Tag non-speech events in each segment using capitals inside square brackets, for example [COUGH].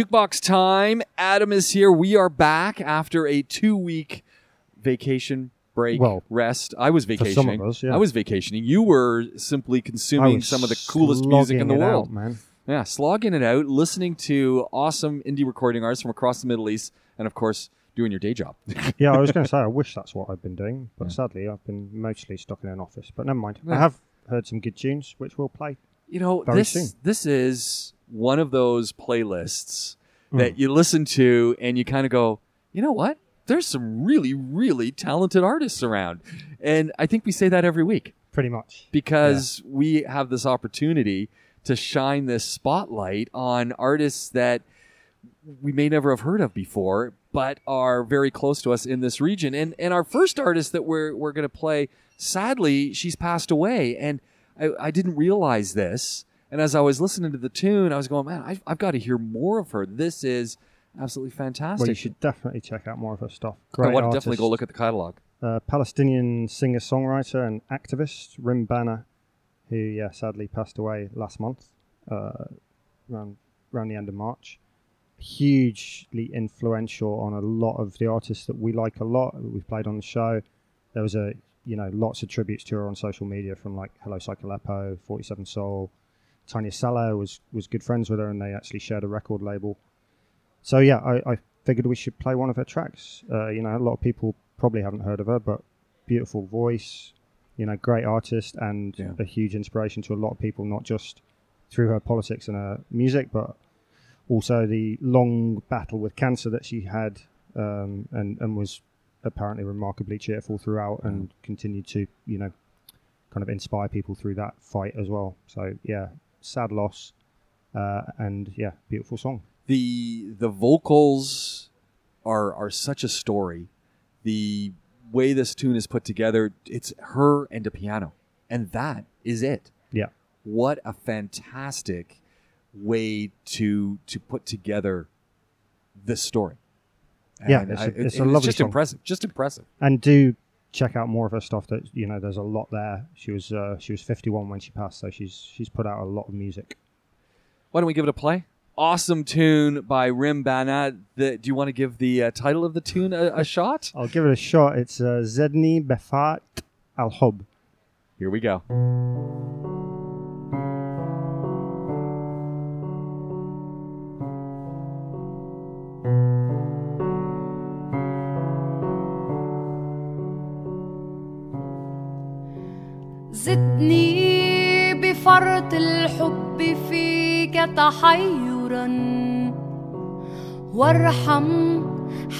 Jukebox time. Adam is here. We are back after a two week vacation break Well, rest. I was vacationing. us, yeah. I was vacationing. You were simply consuming some of the coolest music in the it world. out, man. Yeah, slogging it out, listening to awesome indie recording artists from across the Middle East, and of course, doing your day job. [LAUGHS] Yeah, I was going to say I wish that's what I've been doing, but sadly I've been mostly stuck in an office. But never mind. Yeah. I have heard some good tunes, which we'll play. you know, Very this soon. this is one of those playlists Hmm. that you listen to and you kind of go, you know what? There's some really, really talented artists around, and I think we say that every week. Pretty much. because we have this opportunity to shine this spotlight on artists that we may never have heard of before, but are very close to us in this region. And and our first artist that we're we're going to play, sadly, she's passed away, and I, I didn't realize this. And as I was listening to the tune, I was going, man, I've, I've got to hear more of her. This is absolutely fantastic. Well, you should definitely check out more of her stuff. I Great want to artist. definitely go look at the catalog. uh, Palestinian singer songwriter and activist Rim Banna, who yeah sadly passed away last month, uh, around around the end of March. Hugely influential on a lot of the artists that we like a lot that we've played on the show. There was a you know lots of tributes to her on social media from like Hello Psychaleppo, Forty Seven Soul, Tania Saleh was was good friends with her and they actually shared a record label. So yeah, I, I figured we should play one of her tracks. Uh, you know, a lot of people probably haven't heard of her, but beautiful voice, you know, great artist and Yeah. a huge inspiration to a lot of people, not just through her politics and her music, but also the long battle with cancer that she had um, and, and was apparently remarkably cheerful throughout and continued to, you know, kind of inspire people through that fight as well. So yeah, sad loss. Uh, and yeah, beautiful song. the the vocals are are such a story. The way this tune is put together, it's her and a piano, and that is it. Yeah. What a fantastic way to to put together this story. Yeah, it's a- I- it's it- a lovely just song. impressive. Just impressive. and do check out more of her stuff that you know there's a lot there she was uh, she was 51 when she passed so she's she's put out a lot of music Why don't we give it a play? Awesome tune by Rim Banna. The, do you want to give the uh, title of the tune a, a shot? [LAUGHS] i'll give it a shot it's uh, zedni befat al hub Here we go. زدني بفرط الحب فيك تحيرا. وارحم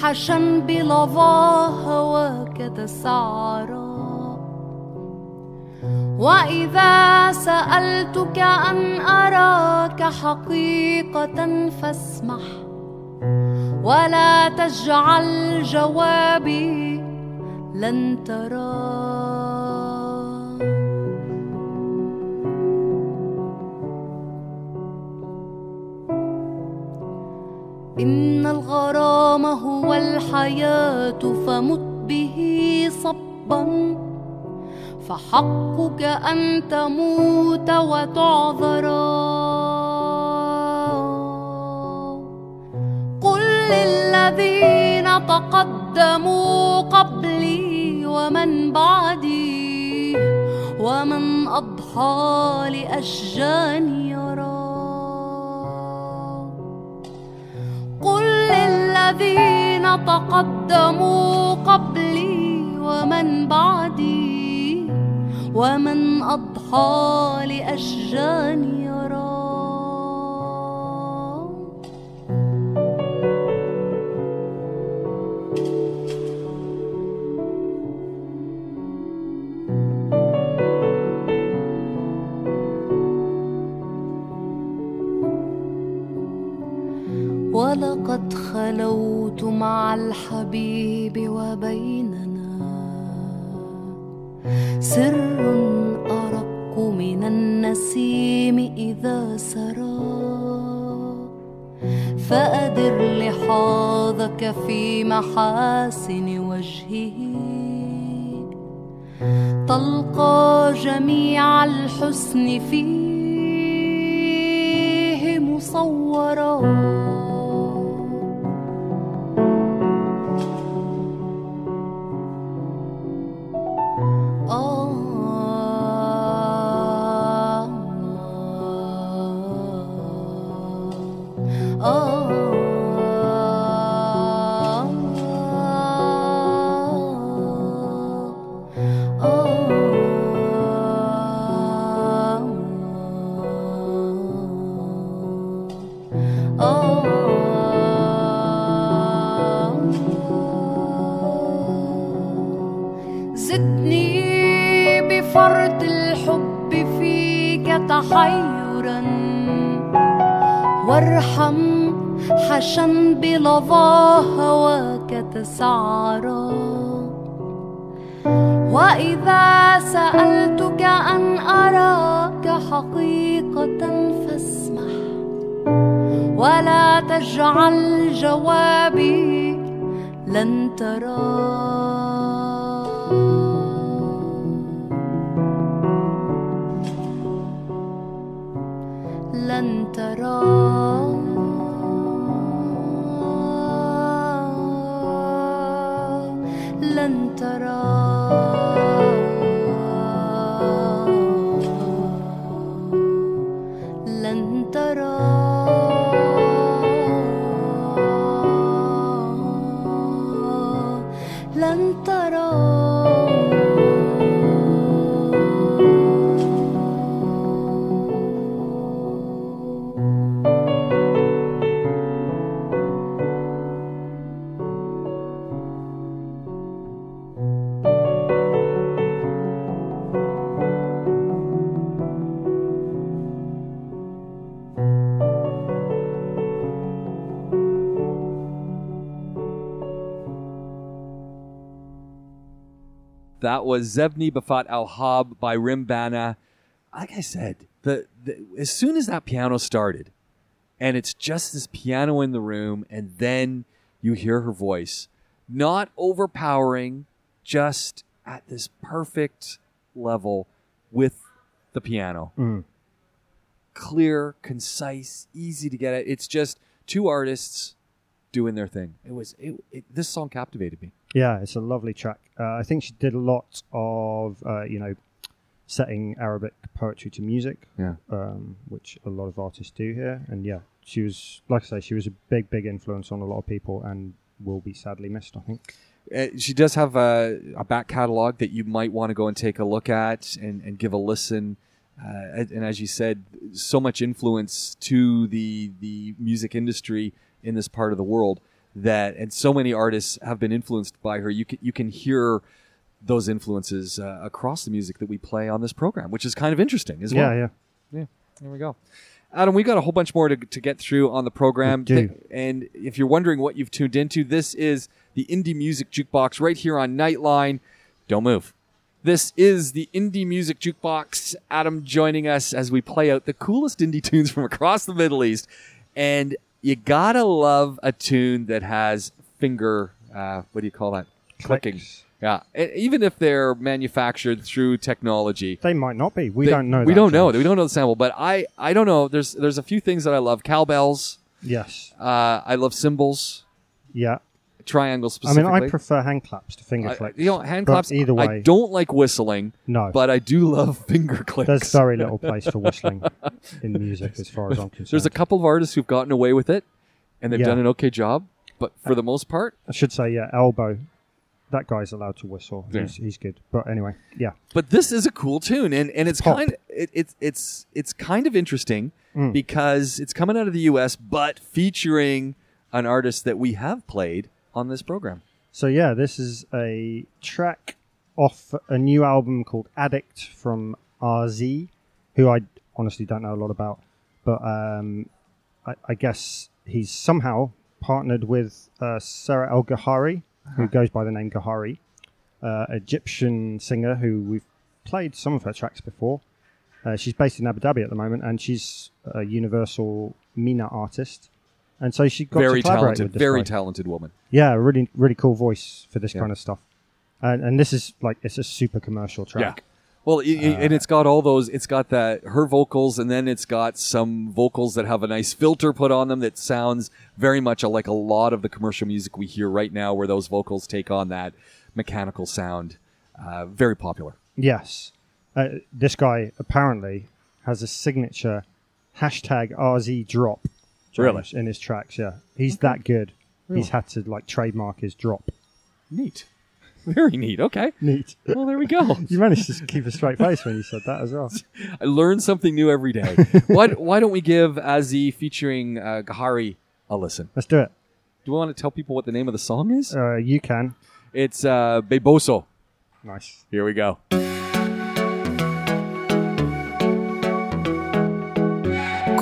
حشا بلظى هواك تسعرا وإذا سألتك أن أراك حقيقة فاسمح. ولا تجعل جوابي لن ترى إن الغرام هو الحياة فمت به صبا فحقك أن تموت وتعذرا قل للذين تقدموا قبلي ومن بعدي ومن أضحى لأشجان يرى للذين تقدموا قبلي ومن بعدي ومن أضحى لأشجان يرى مع الحبيب وبيننا. سر أرق من النسيم إذا سرى. فأدر لحاظك في محاسن وجهه. تلقى جميع الحسن فيه مصورا. مع الجواب لن تراه That was Zebni Bafat Al Hab by Rim Banna. Like I said, the, the as soon as that piano started, and it's just this piano in the room, and then you hear her voice, not overpowering, just at this perfect level with the piano. Mm. Clear, concise, easy to get at. It's just two artists doing their thing. It was it, it, this song captivated me. Yeah, it's a lovely track. Uh, I think she did a lot of, uh, you know, setting Arabic poetry to music, Yeah. um, which a lot of artists do here. And yeah, she was, like I say, she was a big, big influence on a lot of people and will be sadly missed, I think. Uh, she does have a, a back catalog that you might want to go and take a look at and, and give a listen. Uh, and and as you said, so much influence to the the music industry in this part of the world that, and so many artists have been influenced by her. You can you can hear those influences uh, across the music that we play on this program, which is kind of interesting as well. Yeah, yeah. Yeah, there we go. Adam, we got a whole bunch more to, to get through on the program. Do. And if you're wondering what you've tuned into, this is the Indie Music Jukebox right here on Nightline. Don't move. This is the Indie Music Jukebox. Adam joining us as we play out the coolest indie tunes from across the Middle East. And you gotta love a tune that has finger, uh, what do you call that? Clicking. Yeah. Even if they're manufactured through technology. They might not be. We They- don't know. We that, don't know. We don't know the sample, but I I don't know. There's there's a few things that I love. Cowbells. Yes. Uh, I love cymbals. Yeah. Triangles I mean. I prefer hand claps to finger I- clicks. you know, hand claps. Either way, I don't like whistling, no. but I do love [LAUGHS] finger clicks. There's very little place for [LAUGHS] whistling in music, as far as I'm concerned. There's a couple of artists who've gotten away with it, and they've Yeah. done an okay job. But for the most part, I should say, yeah, elbow. That guy's allowed to whistle. Yeah. He's, he's good. But anyway, yeah. but this is a cool tune, and, and it's Pop. kind of it, it's it's it's kind of interesting Mm. because it's coming out of the U.S. but featuring an artist that we have played on this program. So yeah, this is a track off a new album called Addict from RZ, who I honestly don't know a lot about, but um, I, I guess he's somehow partnered with uh, Sarah El Gahari, who goes by the name Gahari, uh, Egyptian singer who we've played some of her tracks before. Uh, she's based in Abu Dhabi at the moment, and she's a Universal MENA artist. And so she got very to collaborate talented, with this very guy. talented woman. Yeah, really, really cool voice for this Yeah. kind of stuff. And, and this is like it's a super commercial track. Well, i i- Uh, and it's got all those. It's got that her vocals, and then it's got some vocals that have a nice filter put on them that sounds very much like a lot of the commercial music we hear right now, where those vocals take on that mechanical sound. Uh, very popular. Yes. Uh, this guy apparently has a signature hashtag RZ drop Really? in his tracks. Yeah, he's that good. He's had to like trademark his drop. Neat. [LAUGHS] Very neat. Okay. Neat. Well, there we go. [LAUGHS] You managed to keep a straight face when you said that as well. [LAUGHS] I learn something new every day. why, why don't we give Azzy featuring uh, Gahari a listen? Let's do it. Do we want to tell people what the name of the song is? Uh, you can. It's uh, Beboso. Nice. Here we go.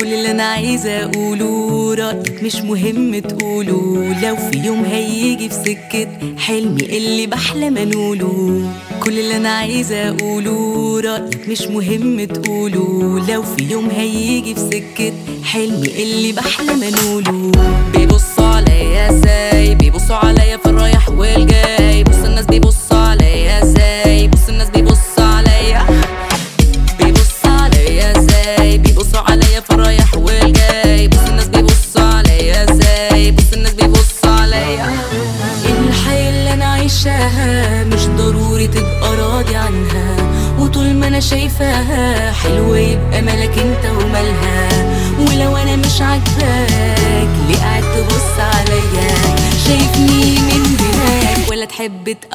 كل اللي أنا عايزة أقوله رأيك مش مهم تقوله. لو في يوم هيجي في سكة حلمي اللي بحلم أنوله. كل اللي أنا عايزة أقوله رأيك مش مهم تقوله. لو في يوم هيجي في سكة حلمي اللي بحلم أنوله. بيبصوا عليا إزاي؟ بيبصوا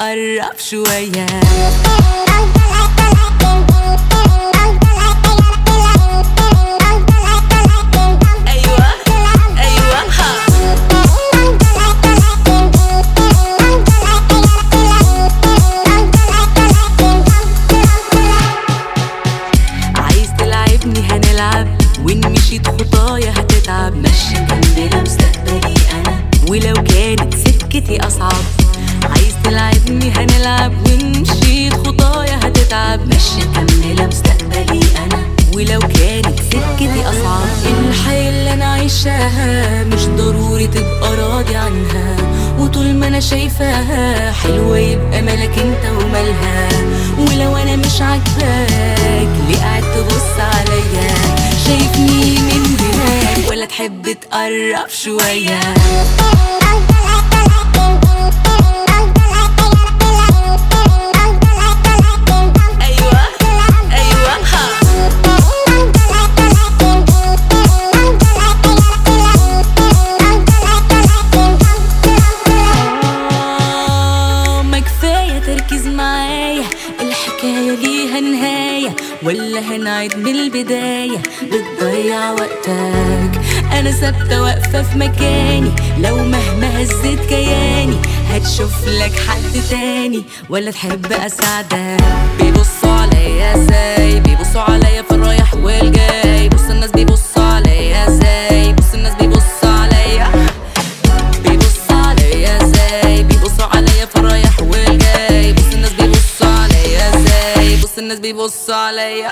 تحب تقرب قرب شوية. هنعيد من البدايه بتضيع وقتك. أنا ثابتة واقفة في مكاني لو مهما هزت كياني هتشوف لك حد تاني ولا تحب أساعدك. بيبصوا عليا إزاي؟ بيبصوا عليا في الرايح والجاي. بص الناس بيبصوا عليا إزاي؟ بص الناس بيبصوا عليا. بيبصوا عليا إزاي؟ بيبصوا عليا في الرايح والجاي. بص الناس بيبصوا عليا إزاي؟ بص الناس بيبصوا عليا.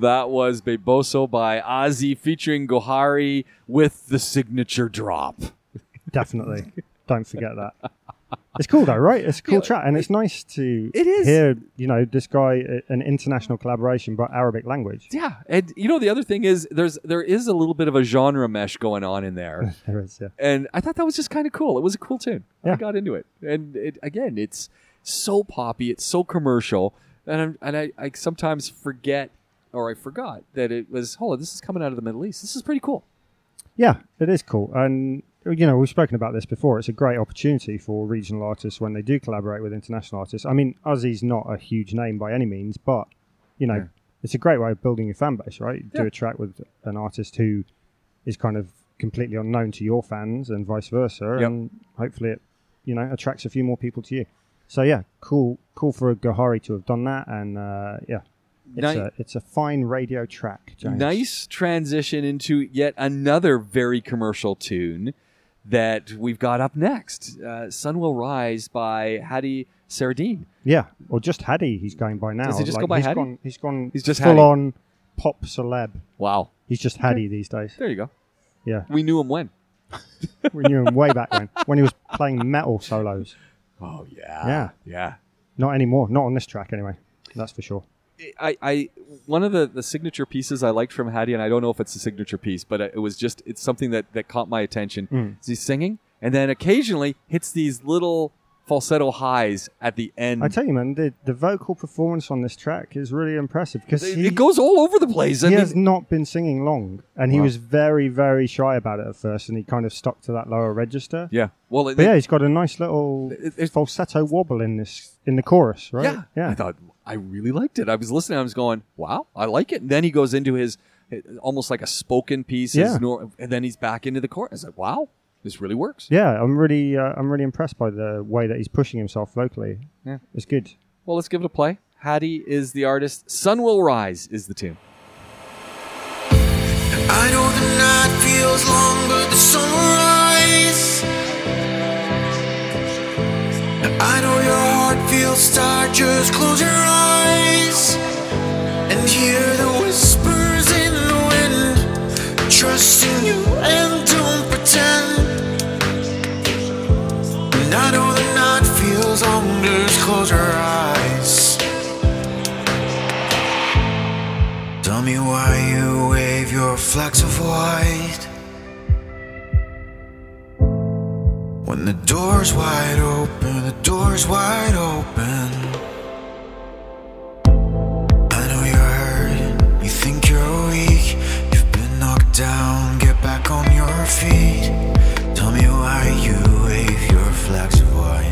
That was Beboso by Ozzy featuring Gohari with the signature drop. Definitely. Don't forget that. It's cool though, right? It's a cool Yeah, chat, and it's nice to It is. hear, you know, this guy an international collaboration, but Arabic language. Yeah, and you know the other thing is there's there is a little bit of a genre mesh going on in there. [LAUGHS] There is, yeah. and I thought that was just kind of cool. It was a cool tune. I Yeah. got into it, and it, again, it's so poppy, it's so commercial, and I'm, and I, I sometimes forget or I forgot that it was. Hold on, this is coming out of the Middle East. This is pretty cool. Yeah, it is cool. And, you know, we've spoken about this before. It's a great opportunity for regional artists when they do collaborate with international artists. I mean, Ozzy's not a huge name by any means, but you know, Yeah. it's a great way of building your fan base, right? Do a track with an artist who is kind of completely unknown to your fans and vice versa, Yep. and hopefully it, you know, attracts a few more people to you. So yeah, cool, cool for Gohari to have done that, and uh, yeah, it's Ni- a it's a fine radio track. James. Nice transition into yet another very commercial tune that we've got up next. Uh, Sun Will Rise by Hadi Sarieddine. Yeah, or just Hadi. He's going by now. Does he just Like, go by he's Hadi? Gone, he's gone. He's just full Hadi. on pop celeb. Wow. He's just Hadi these days. There you go. Yeah, We knew him when. [LAUGHS] we knew him way back when when he was playing metal solos. Oh, yeah. Yeah. Yeah. Not anymore. Not on this track anyway. That's for sure. I, I one of the, the signature pieces I liked from Hadi, and I don't know if it's a signature piece, but it was just it's something that, that caught my attention. Mm. Is he's singing, and then occasionally hits these little falsetto highs at the end. I tell you, man, the, the vocal performance on this track is really impressive because it, it goes all over the place. I he mean, has not been singing long, and he Wow. was very, very shy about it at first, and he kind of stuck to that lower register. yeah. Well, it, But yeah, he's got a nice little It- it- falsetto wobble in this in the chorus, right? yeah, yeah. I thought I really liked it. I was listening. I was going, "Wow, I like it." And then he goes into his almost like a spoken piece, Yeah. nor- and then he's back into the chorus. I was like, "Wow, this really works." Yeah, I'm really, uh, I'm really impressed by the way that he's pushing himself vocally. Yeah. It's good. Well, let's give it a play. Hadi is the artist. Sun Will Rise is the tune. I know the night feels long, but the sun will rise. I know your heart feels tired, just close your eyes and hear the whispers in the wind. Trust in close your eyes. Tell me why you wave your flags of white. When the door's wide open, the door's wide open. I know you're hurting, you think you're weak. You've been knocked down, get back on your feet. Tell me why you wave your flags of white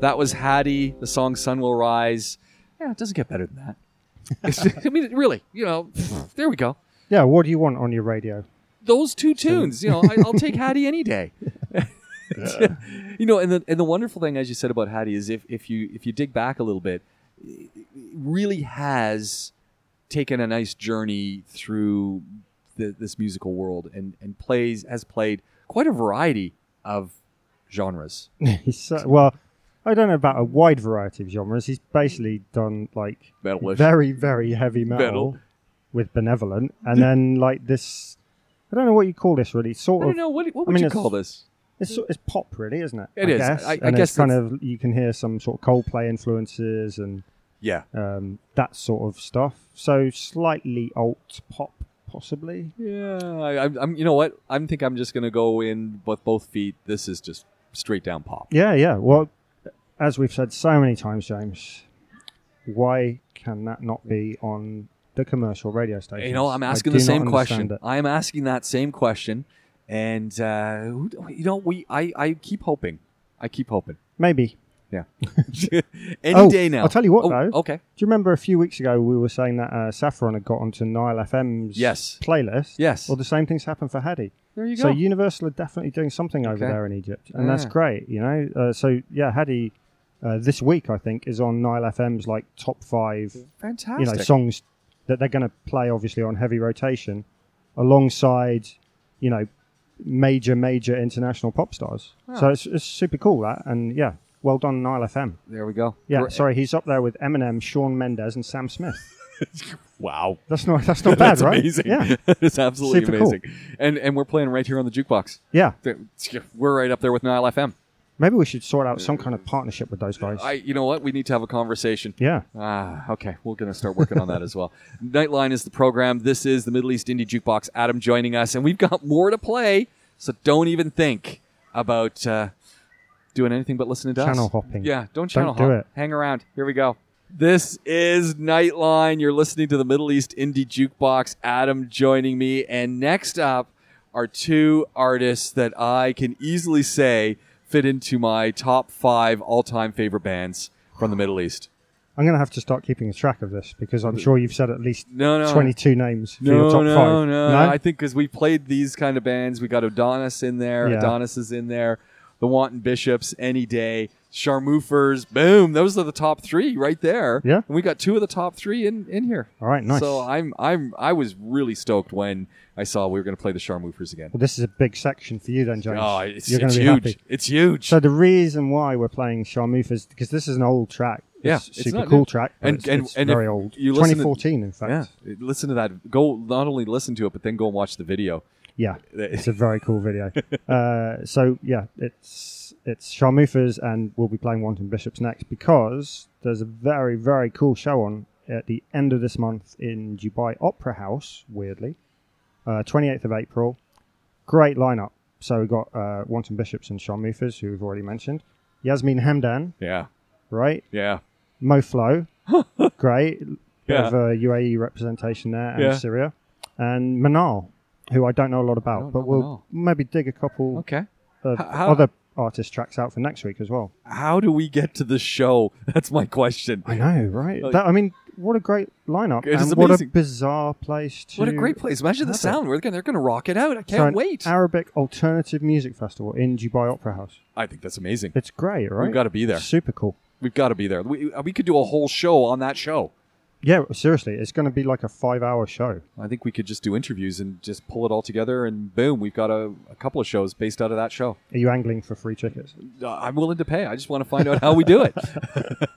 That was Hadi. The song "Sun Will Rise." Yeah, it doesn't get better than that. [LAUGHS] I mean, really, you know, there we go. Yeah, what do you want on your radio? Those two tunes, you know, I, I'll take Hadi any day. [LAUGHS] [LAUGHS] you know, and the and the wonderful thing, as you said about Hadi, is if if you if you dig back a little bit, it really has taken a nice journey through the, this musical world and and plays has played quite a variety of genres. So, well, I don't know about a wide variety of genres. He's basically done like Metalish. very, very heavy metal, Metal. with Benevolent, and then like this. I don't know what you call this really. I Sort don't of, know what what I would mean, you it's- call this. it's, sort- it's pop, really, isn't it? It I is. Guess. I- I and guess it's kind of you can hear some sort of Coldplay influences and Yeah, um, that sort of stuff. So slightly alt pop, possibly. yeah. I, I'm, I'm. You know what? I think I'm just gonna go in with both feet. This is just straight down pop. Yeah, yeah. Well, as we've said so many times, James, why can that not be on the commercial radio station? You know, I'm asking the same question. I am asking that same question, and uh, you know, we I, I keep hoping. I keep hoping. Maybe. Yeah. [LAUGHS] [LAUGHS] Any Oh, day now. I'll tell you what, Oh, though. Okay. Do you remember a few weeks ago we were saying that uh, Saffron had got onto Nile FM's Yes. playlist? Yes. Well, the same thing's happened for Hadi. There you go. So. Universal are definitely doing something over there in Egypt, and that's great. You know, uh, so yeah, Hadi uh, this week I think is on Nile FM's like top five Fantastic. you know songs that they're going to play obviously on heavy rotation alongside you know major major international pop stars so it's, it's super cool that and yeah well done Nile FM there we go. yeah Gr- sorry he's up there with Eminem Shawn Mendes and Sam Smith [LAUGHS] Wow. that's not that's not bad That's right amazing. yeah [LAUGHS] it's absolutely Super cool. amazing. And and we're playing right here on the jukebox. yeah We're right up there with Nile FM. Maybe we should sort out some kind of partnership with those guys I, you know what? We need to have a conversation. yeah Ah, okay. We're going to start working on that as well. [LAUGHS] Nightline is the program. This is the Middle East Indie Jukebox. Adam joining us, and we've got more to play. So don't even think about uh, doing anything but listening to us. Channel hopping. Yeah, don't channel don't hop. it. Hang around. Here we go. This is Nightline. You're listening to the Middle East Indie Jukebox. Adam joining me, and next up are two artists that I can easily say fit into my top five all-time favorite bands from the Middle East. I'm going to have to start keeping a track of this because I'm sure you've said at least No, no. 22 names for No, your top no, five no, I think because we played these kind of bands, we got Adonis in there. Yeah. Adonis is in there. The Wanton Bishops, any day. Sharmoofers, boom. Those are the top three right there. Yeah. and we got two of the top three in in here. all right nice So I'm I'm I was really stoked when I saw we were going to play the Sharmoofers again. Well, this is a big section for you then, James. Oh, it's, You're it's huge. happy. It's huge. So the reason why we're playing Charmouf is because this is an old track. Yeah, It's super cool new. track. And- it's, and- it's and very old. you listen to- 2014, in fact. yeah, listen to that. Go not only listen to it, but then go and watch the video. Yeah, [LAUGHS] it's a very cool video. [LAUGHS] uh, so yeah, it's it's Sharmoofers, and we'll be playing Wanton Bishops next because there's a very very cool show on at the end of this month in Dubai Opera House. Weirdly, uh, 28th of April. Great lineup. So we've got uh, Wanton Bishops and Sharmoofers, who we've already mentioned. Yasmine Hamdan, Yeah, right? yeah. Moh Flow, [LAUGHS] great. Bit Yeah. of uh, UAE representation there and Yeah. Syria. And Manal, who I don't know a lot about, but we'll maybe dig a couple Okay. of how- other artist tracks out for next week as well. How do we get to the show? [LAUGHS] That's my question. I know, right? Like- that, I mean, what a great lineup. It is and what a bizarre place to. What a great place! Imagine the sound. We're gonna, they're going to rock it out. I can't an wait. Arabic alternative music festival in Dubai Opera House. I think that's amazing. It's great, right? We've got to be there. Super cool. We've got to be there. We, we could do a whole show on that show. Yeah, seriously, it's going to be like a five-hour show. I think we could just do interviews and just pull it all together, and boom, we've got a, a couple of shows based out of that show. Are you angling for free tickets? Uh, I'm willing to pay. I just want to find out how we do it. [LAUGHS]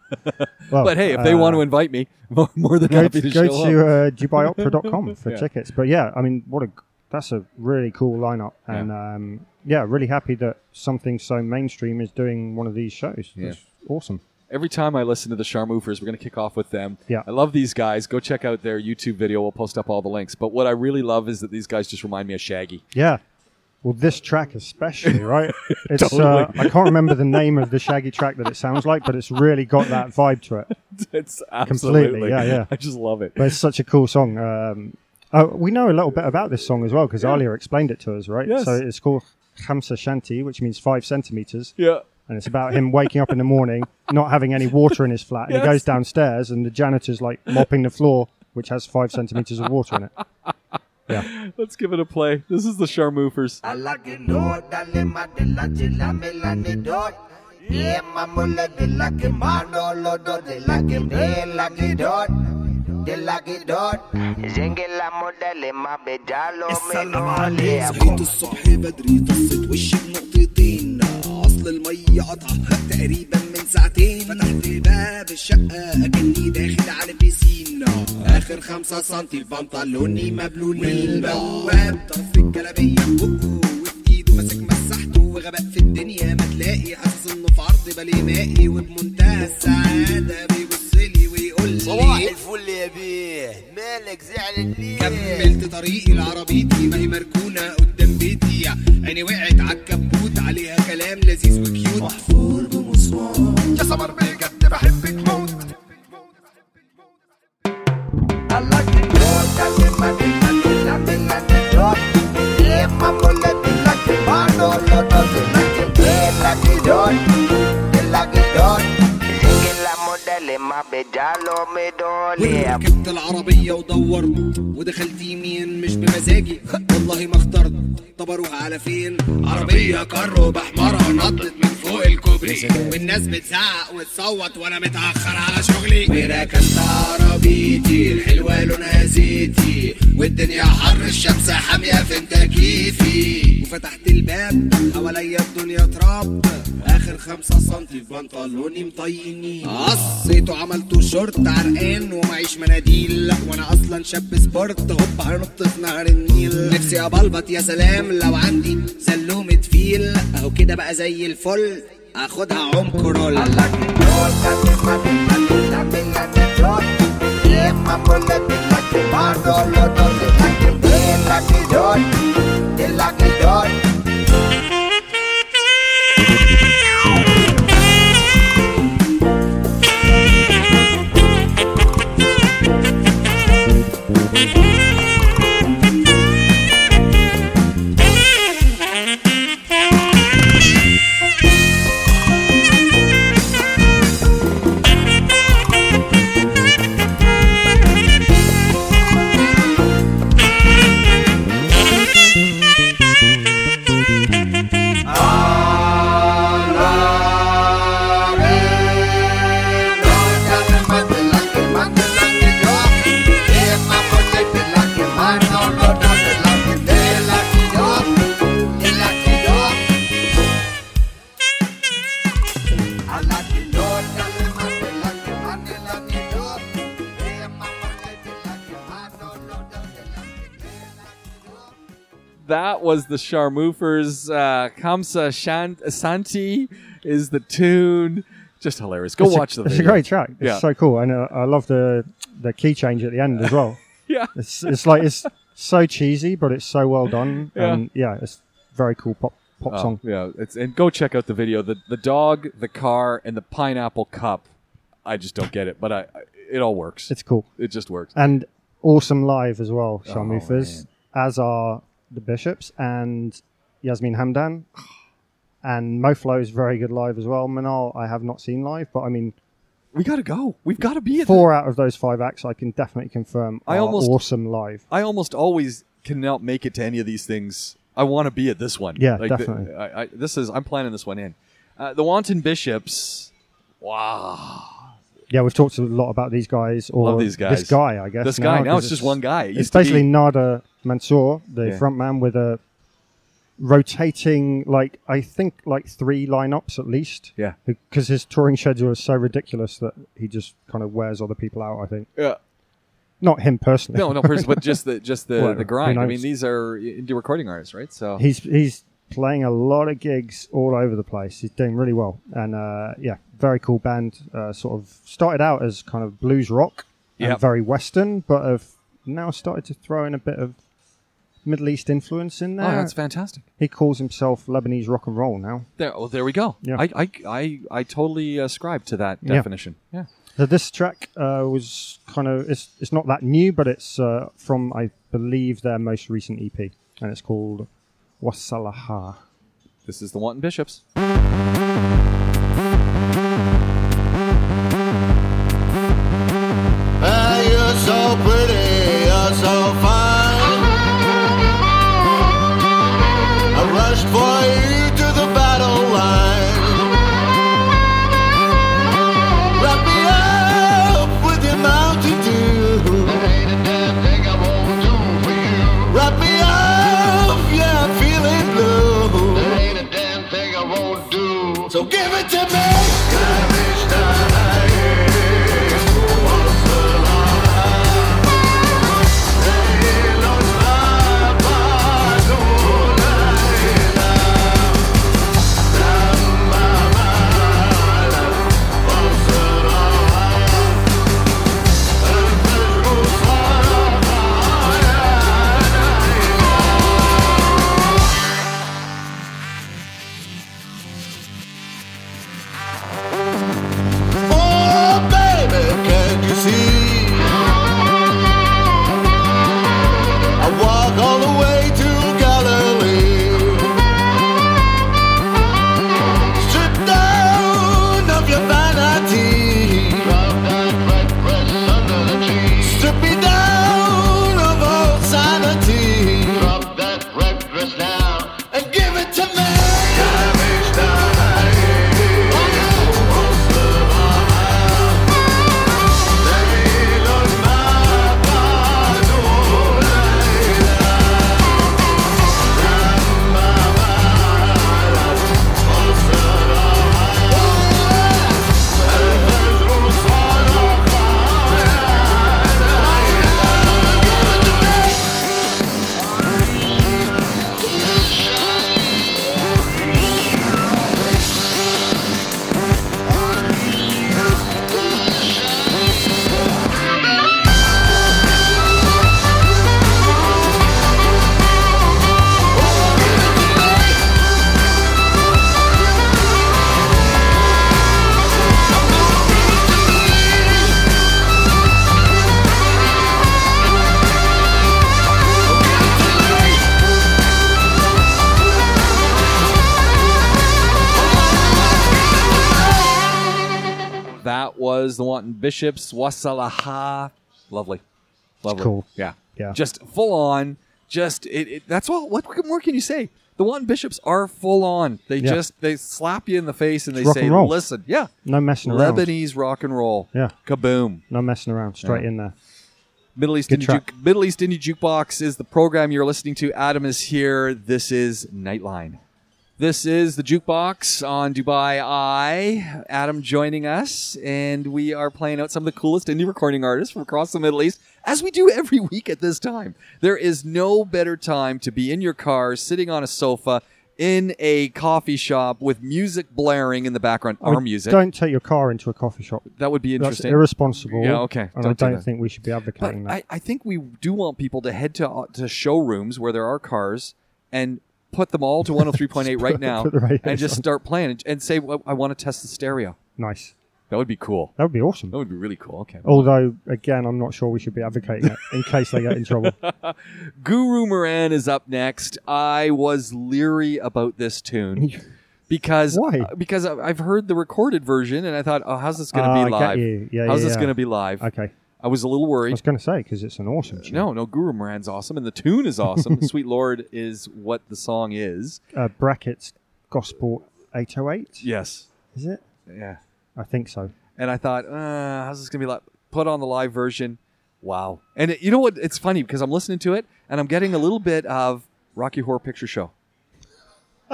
Well, but hey, if they uh, want to invite me, [LAUGHS] more, more than go happy to, to go show to up. uh, DubaiOpera.com [LAUGHS] for Yeah. tickets. But yeah, I mean, what a that's a really cool lineup, and um, yeah, really happy that something so mainstream is doing one of these shows. Yeah. It's awesome. Every time I listen to the Sharmoofers, we're going to kick off with them. Yeah. I love these guys. Go check out their YouTube video. We'll post up all the links. But what I really love is that these guys just remind me of Shaggy. Yeah. Well, this track especially, right? [LAUGHS] It's uh, I can't remember the name of the Shaggy track that it sounds like, but it's really got that vibe to it. [LAUGHS] it's absolutely, Completely, yeah, yeah. [LAUGHS] I just love it. But it's such a cool song. Um, uh, we know a little bit about this song as well because Alia explained it to us, right? Yes. So it's called Khamsa Santi, which means five centimeters. Yeah and it's about him waking up in the morning not having any water in his flat and yes. he goes downstairs and the janitor's like mopping the floor which has five centimeters of water in it. [LAUGHS] Yeah. Let's give it a play. This is the Sharmoofers زنج المدة بدري اصل المية قطع تقريبا من ساعتين فتحت باب الشقة أكني داخل على بيسين آخر خمسة سنتي بنطلوني مبلولين البواب. طف الجلابية ببقه وفي ايده ماسك مسحته. وغباء في الدنيا ما تلاقي. حاسس إنه في عرض بالي مائي. وبمنتهى السعادة بيبصلي ويقول لي صباح الفل يا بيه. مالك زعل ليه؟ كملت طريقي لعربيتي. ما هي مركونة قدام بيتي. عيني وقعت عالكبوت عليها كلام لذيذ وكيوت. محفور بمسمار يا سمر بجد بحبك موت. ركبت العربية ودورت؟ ودخلت يمين مش بمزاجي. والله ما اخترت. طب أروح على فين؟ عربية كارو بحمرها نطت من فوق الكوبري. والناس بتزعق وتصوت وأنا متأخر على شغلي. وركبت عربيتي الحلوة لونها زيتي. والدنيا حر الشمس حامية في تكييفي وفتحت الباب حواليا الدنيا تراب. آخر خمسة سنتي في بنطلوني مطيني. قصيته عملته شورت عرقان ومعيش مناديل. وأنا أصلا شاب سبورت هوب هنط في نهر النيل. نفسي أبلبط يا سلام. لو عندي زلومة فيل. أهو كده بقى زي الفل. أخدها عم كرول. That was the Sharmoofers. Uh, Kamsa Shan- Santi is the tune. Just hilarious. Go It's a- watch the video. It's a great track. It's Yeah. so cool, and uh, I love the the key change at the end as well. [LAUGHS] Yeah. It's it's like it's so cheesy, but it's so well done, Yeah. and yeah, it's very cool pop pop Oh, song. yeah, it's and go check out the video. The the dog, the car, and the pineapple cup. I just don't get it, but I, it all works. It's cool it just works. and awesome live as well. Oh, Sharmoofers, as are the Bishops and Yasmine Hamdan, and Moh Flow is very good live as well. Manal, I have not seen live, but I mean, We gotta go. We've got to be at. four out of those five acts I can definitely confirm I almost- awesome live. I almost always cannot make it to any of these things. I want to be at this one. Yeah, the- definitely. I, I, this is. I'm planning this one in. Uh, the Wanton Bishops. Wow. Yeah, we've talked a lot about these guys or Love these guys. This guy, I guess. This guy, now 'cause it's just one guy. It It's used to basically be- Nader uh, Mansour, the Yeah. front man, with a rotating, like I think, like three lineups at least. Yeah. Because his touring schedule is so ridiculous that he just kind of wears other people out. I think Yeah. not him personally. No, no, pers- but just the just [LAUGHS] the, Whatever. the grind. I knows? mean, these are indie recording artists, right? So he's he's playing a lot of gigs all over the place. He's doing really well, and uh, yeah, very cool band. Uh, sort of started out as kind of blues rock and very western, but have now started to throw in a bit of Middle East influence in there. oh, that's fantastic. he calls himself Lebanese rock and roll now. There, oh, there we go. Yeah. I, I, I, I totally ascribe to that Yeah. definition. Yeah. So this track uh, was kind of it's it's not that new, but it's uh, from I believe their most recent EP, and it's called Wasalaha. This is the Wanton Bishops. Bishops. Wasalaha. Lovely. Lovely. cool. Yeah. Yeah. Just full on. Just it, it that's all what more can you say? The Wanton Bishops are full on. They Yeah. just they slap you in the face and they Rock say, and. Listen, yeah. No messing around. Lebanese rock and roll. Yeah. Kaboom. No messing around. Straight Yeah. in there. Middle East Good Indie track. Middle East Indie Jukebox is the program you're listening to. Adam is here. This is Nightline. This is the jukebox on Dubai Eye. Adam joining us, and we are playing out some of the coolest indie recording artists from across the Middle East, as we do every [LAUGHS] week at this time. There is no better time to be in your car, sitting on a sofa, in a coffee shop with music blaring in the background. I Our music. Don't take your car into a coffee shop. That would be That's interesting. irresponsible. Yeah, okay. And Don't I don't that. think we should be But advocating that. I, I think we do want people to head to uh, to showrooms where there are cars and put them all to [LAUGHS] 103.8 right now radios and just on. start playing and, and say, well, I want to test the stereo. nice. That would be cool. That would be awesome. That would be really cool. Okay. Although, again, I'm not sure we should be advocating it in case they get in trouble. [LAUGHS] Guru Miran is up next. I was leery about this tune [LAUGHS] because Why? uh, because I've heard the recorded version and I thought, oh, how's this going to Ah, I be live? Yeah, how's yeah, this yeah. going to be live? Okay. I was a little worried. I worried. was going to say, because it's an awesome tune. No, no, Guru Miran's awesome, and the tune is awesome. [LAUGHS] Sweet Lord is what the song is. Uh, brackets Gospel 808, Yes. is it? Yeah. I think so. And I thought, uh, how's this gonna be like? Put on the live version. Wow. And it, you know what? It's funny because I'm listening to it and I'm getting a little bit of Rocky Horror Picture Show. [LAUGHS]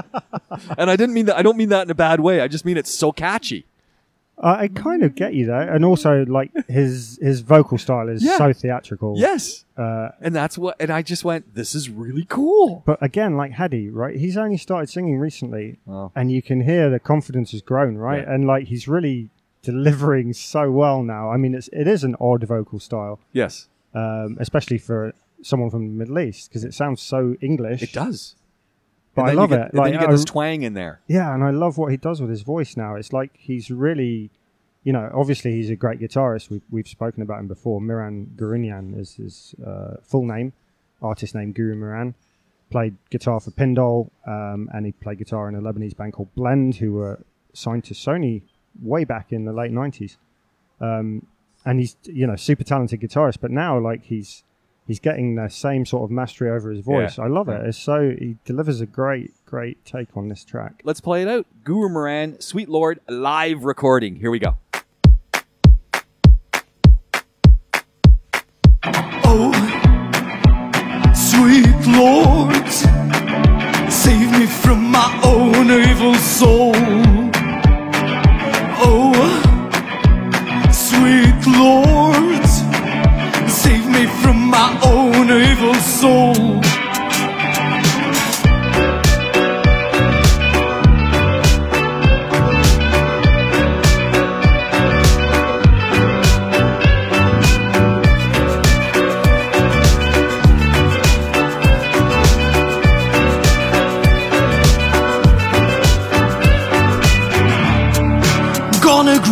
and I didn't mean that. I don't mean that in a bad way. I just mean it's so catchy. Uh, I kind of get you, though. And also, like, his his vocal style is Yeah. so theatrical. Yes. Uh, And that's what. And I just went, this is really cool. but again, like Hadi, right? He's only started singing recently, Oh. and you can hear the confidence has grown, right? Yeah. And like he's really delivering so well now. I mean, it's it is an odd vocal style, Yes, um, especially for someone from the Middle East because it sounds so English. it does. But I love get- it. Like, you get I- this twang in there. yeah, and I love what he does with his voice now. It's like he's really, you know, obviously he's a great guitarist. We've, we've spoken about him before. Miran Gurunian is his uh, full name, artist name Guru Miran. Played guitar for Pindol, um, and he played guitar in a Lebanese band called Blend, who were signed to Sony way back in the late nineties. Um, and he's, you know, super talented guitarist. But now, like he's he's getting the same sort of mastery over his voice. Yeah, I love yeah. it. It's so he delivers a great, great take on this track. Let's play it out. Guru Miran, Sweet Lord, live recording. Here we go. Oh, sweet Lord, save me from my own evil soul.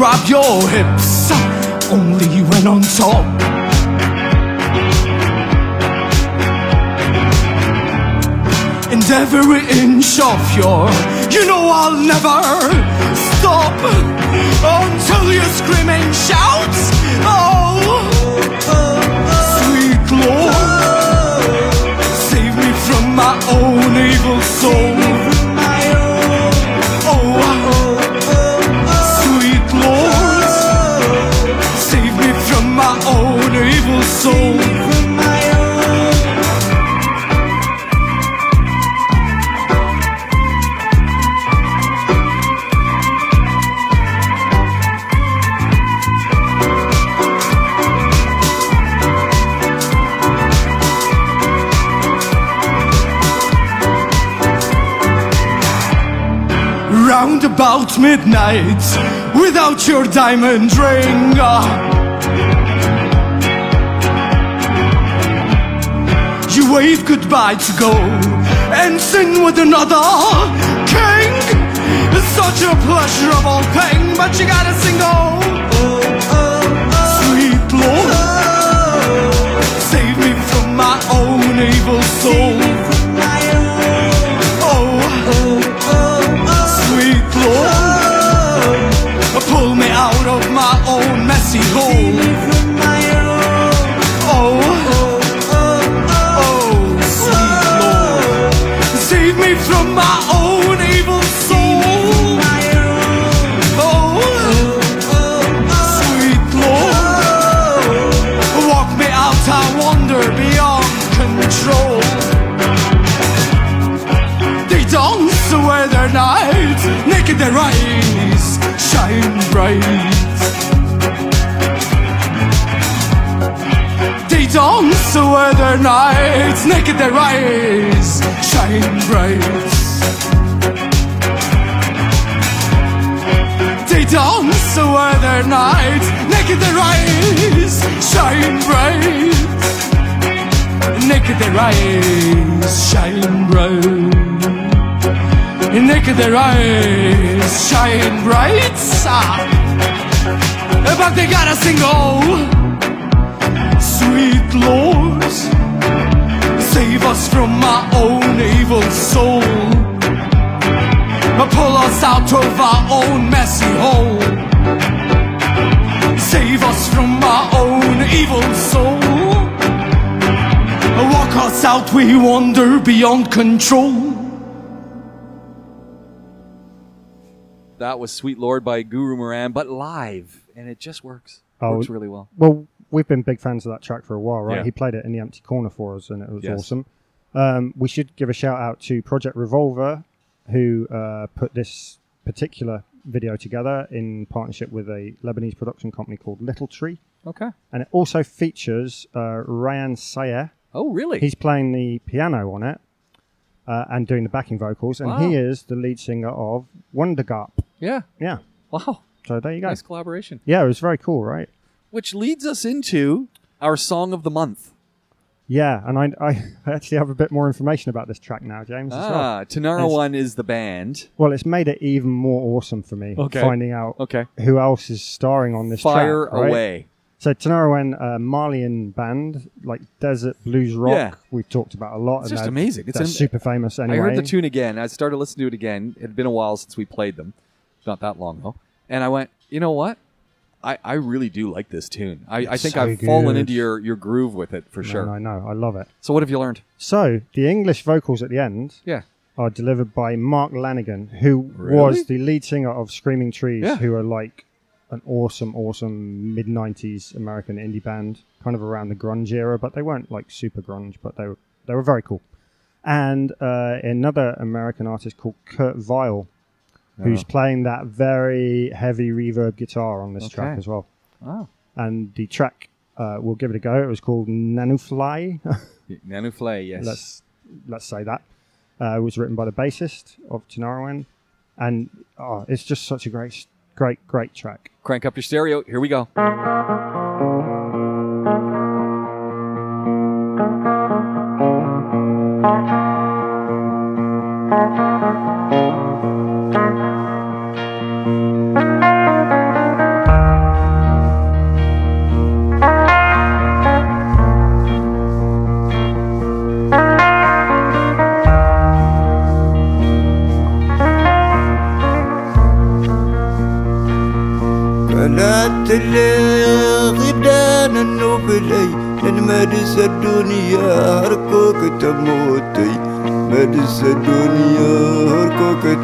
Grab your hips only when on top. And every inch of your, you know I'll never stop until you scream and shout. Oh, sweet Lord, save me from my own evil soul. Soul. Round about midnight, without your diamond ring. ah. Wave goodbye to go and sin with another king. It's such a pleasurable thing, but you gotta sing oh, their eyes shine bright. But they gotta sing oh, sweet Lord, save us from our own evil soul. Pull us out of our own messy hole. Save us from our own evil soul. Walk us out, we wander beyond control. That was Sweet Lord by Guru Miran, but live, and it just works. Oh, works really well. Well, we've been big fans of that track for a while, right? Yeah. He played it in the empty corner for us, and it was Yes. awesome. Um, we should give a shout out to Project Revolver, who uh, put this particular video together in partnership with a Lebanese production company called Little Tree, Okay. and it also features uh, Ryan Sayer. Oh, really? He's playing the piano on it uh, and doing the backing vocals, and Wow. he is the lead singer of Wondergap. Yeah. Yeah, Wow. so there you go. Nice collaboration. Yeah, it was very cool, right? Which leads us into our song of the month. Yeah, and I, I [LAUGHS] actually have a bit more information about this track now, James. As well. Ah, Tinariwen is the band. well, it's made it even more awesome for me Okay. finding out Okay. who else is starring on this Fire track. right? away. So Tinariwen, a Malian band, like desert blues rock. Yeah. We've talked about a lot. It's and just amazing. It's an- super famous anyway. I heard the tune again. I started listening to it again. It had been a while since we played them. Not that long ago. And I went, you know what? I, I really do like this tune. I, I think so I've fallen good. into your, your groove with it for No, sure. I know. I love it. So what have you learned? So the English vocals at the end Yeah. are delivered by Mark Lanegan, who Really? was the lead singer of Screaming Trees, Yeah. who are like an awesome, awesome mid '90s American indie band, kind of around the grunge era, but they weren't like super grunge, but they were they were very cool. And uh, another American artist called Kurt Vile, who's Oh. playing that very heavy reverb guitar on this track as well. Oh. And the track Uh, we'll give it a go. It was called Nanufly. Nanu Flay, [LAUGHS] yes. let's let's say that. Uh, it was written by the bassist of Tinariwen, and oh, it's just such a great, great, great track. Crank up your stereo. Here we go. قالت اللي غدان النوبلي المدس الدنيا هركوك تموتي مدس الدنيا هركوك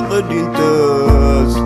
لين الوقت انتاس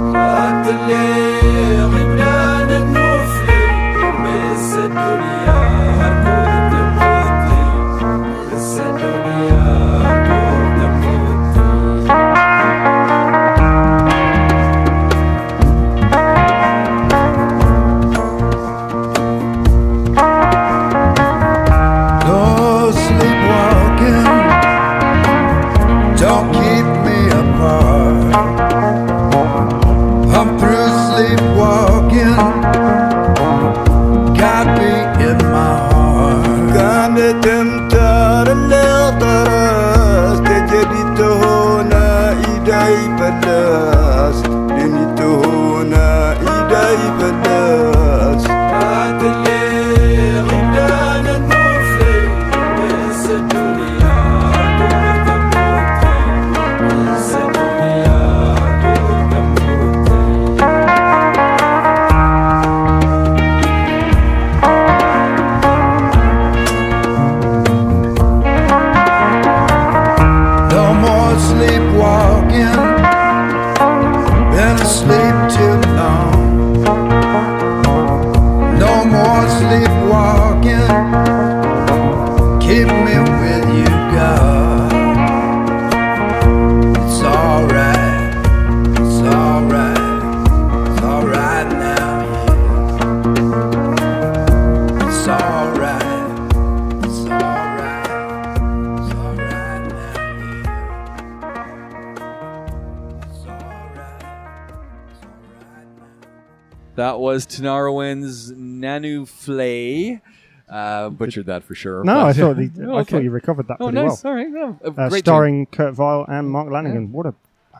Was Tinariwen's Nanu Flay. Uh, butchered that for sure. No, I thought the, [LAUGHS] Oh, I okay. thought you recovered that Oh, pretty nice. well. All right. No, Uh, great starring Kurt Vile and Mark Lanegan. What a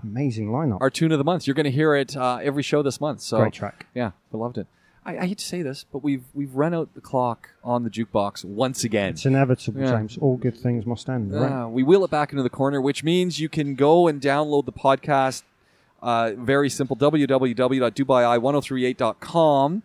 amazing lineup! our tune of the month. You're going to hear it uh, every show this month. So Great track. Yeah, I loved it. I, I hate to say this, but we've we've run out the clock on the jukebox once again. It's inevitable, Yeah. James. All good things must end, right? We wheel it back into the corner, which means you can go and download the podcast. Uh, very simple www.dubai1038.com.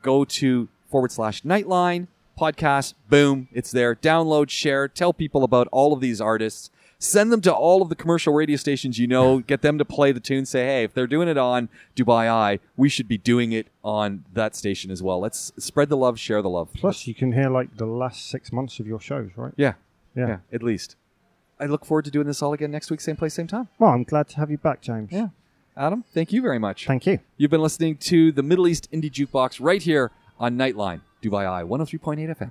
Go to forward slash nightline podcast. Boom, it's there. Download, share, tell people about all of these artists. Send them to all of the commercial radio stations you know. Get them to play the tune. Say, hey, if they're doing it on Dubai Eye, we should be doing it on that station as well. Let's spread the love, share the love. Plus, you can hear like the last six months of your shows, right? Yeah. Yeah. Yeah. At least. I look forward to doing this all again next week, same place, same time. Well, I'm glad to have you back, James. Yeah. Adam, thank you very much. Thank you. You've been listening to the Middle East Indie Jukebox right here on Nightline, Dubai Eye 103.8 FM.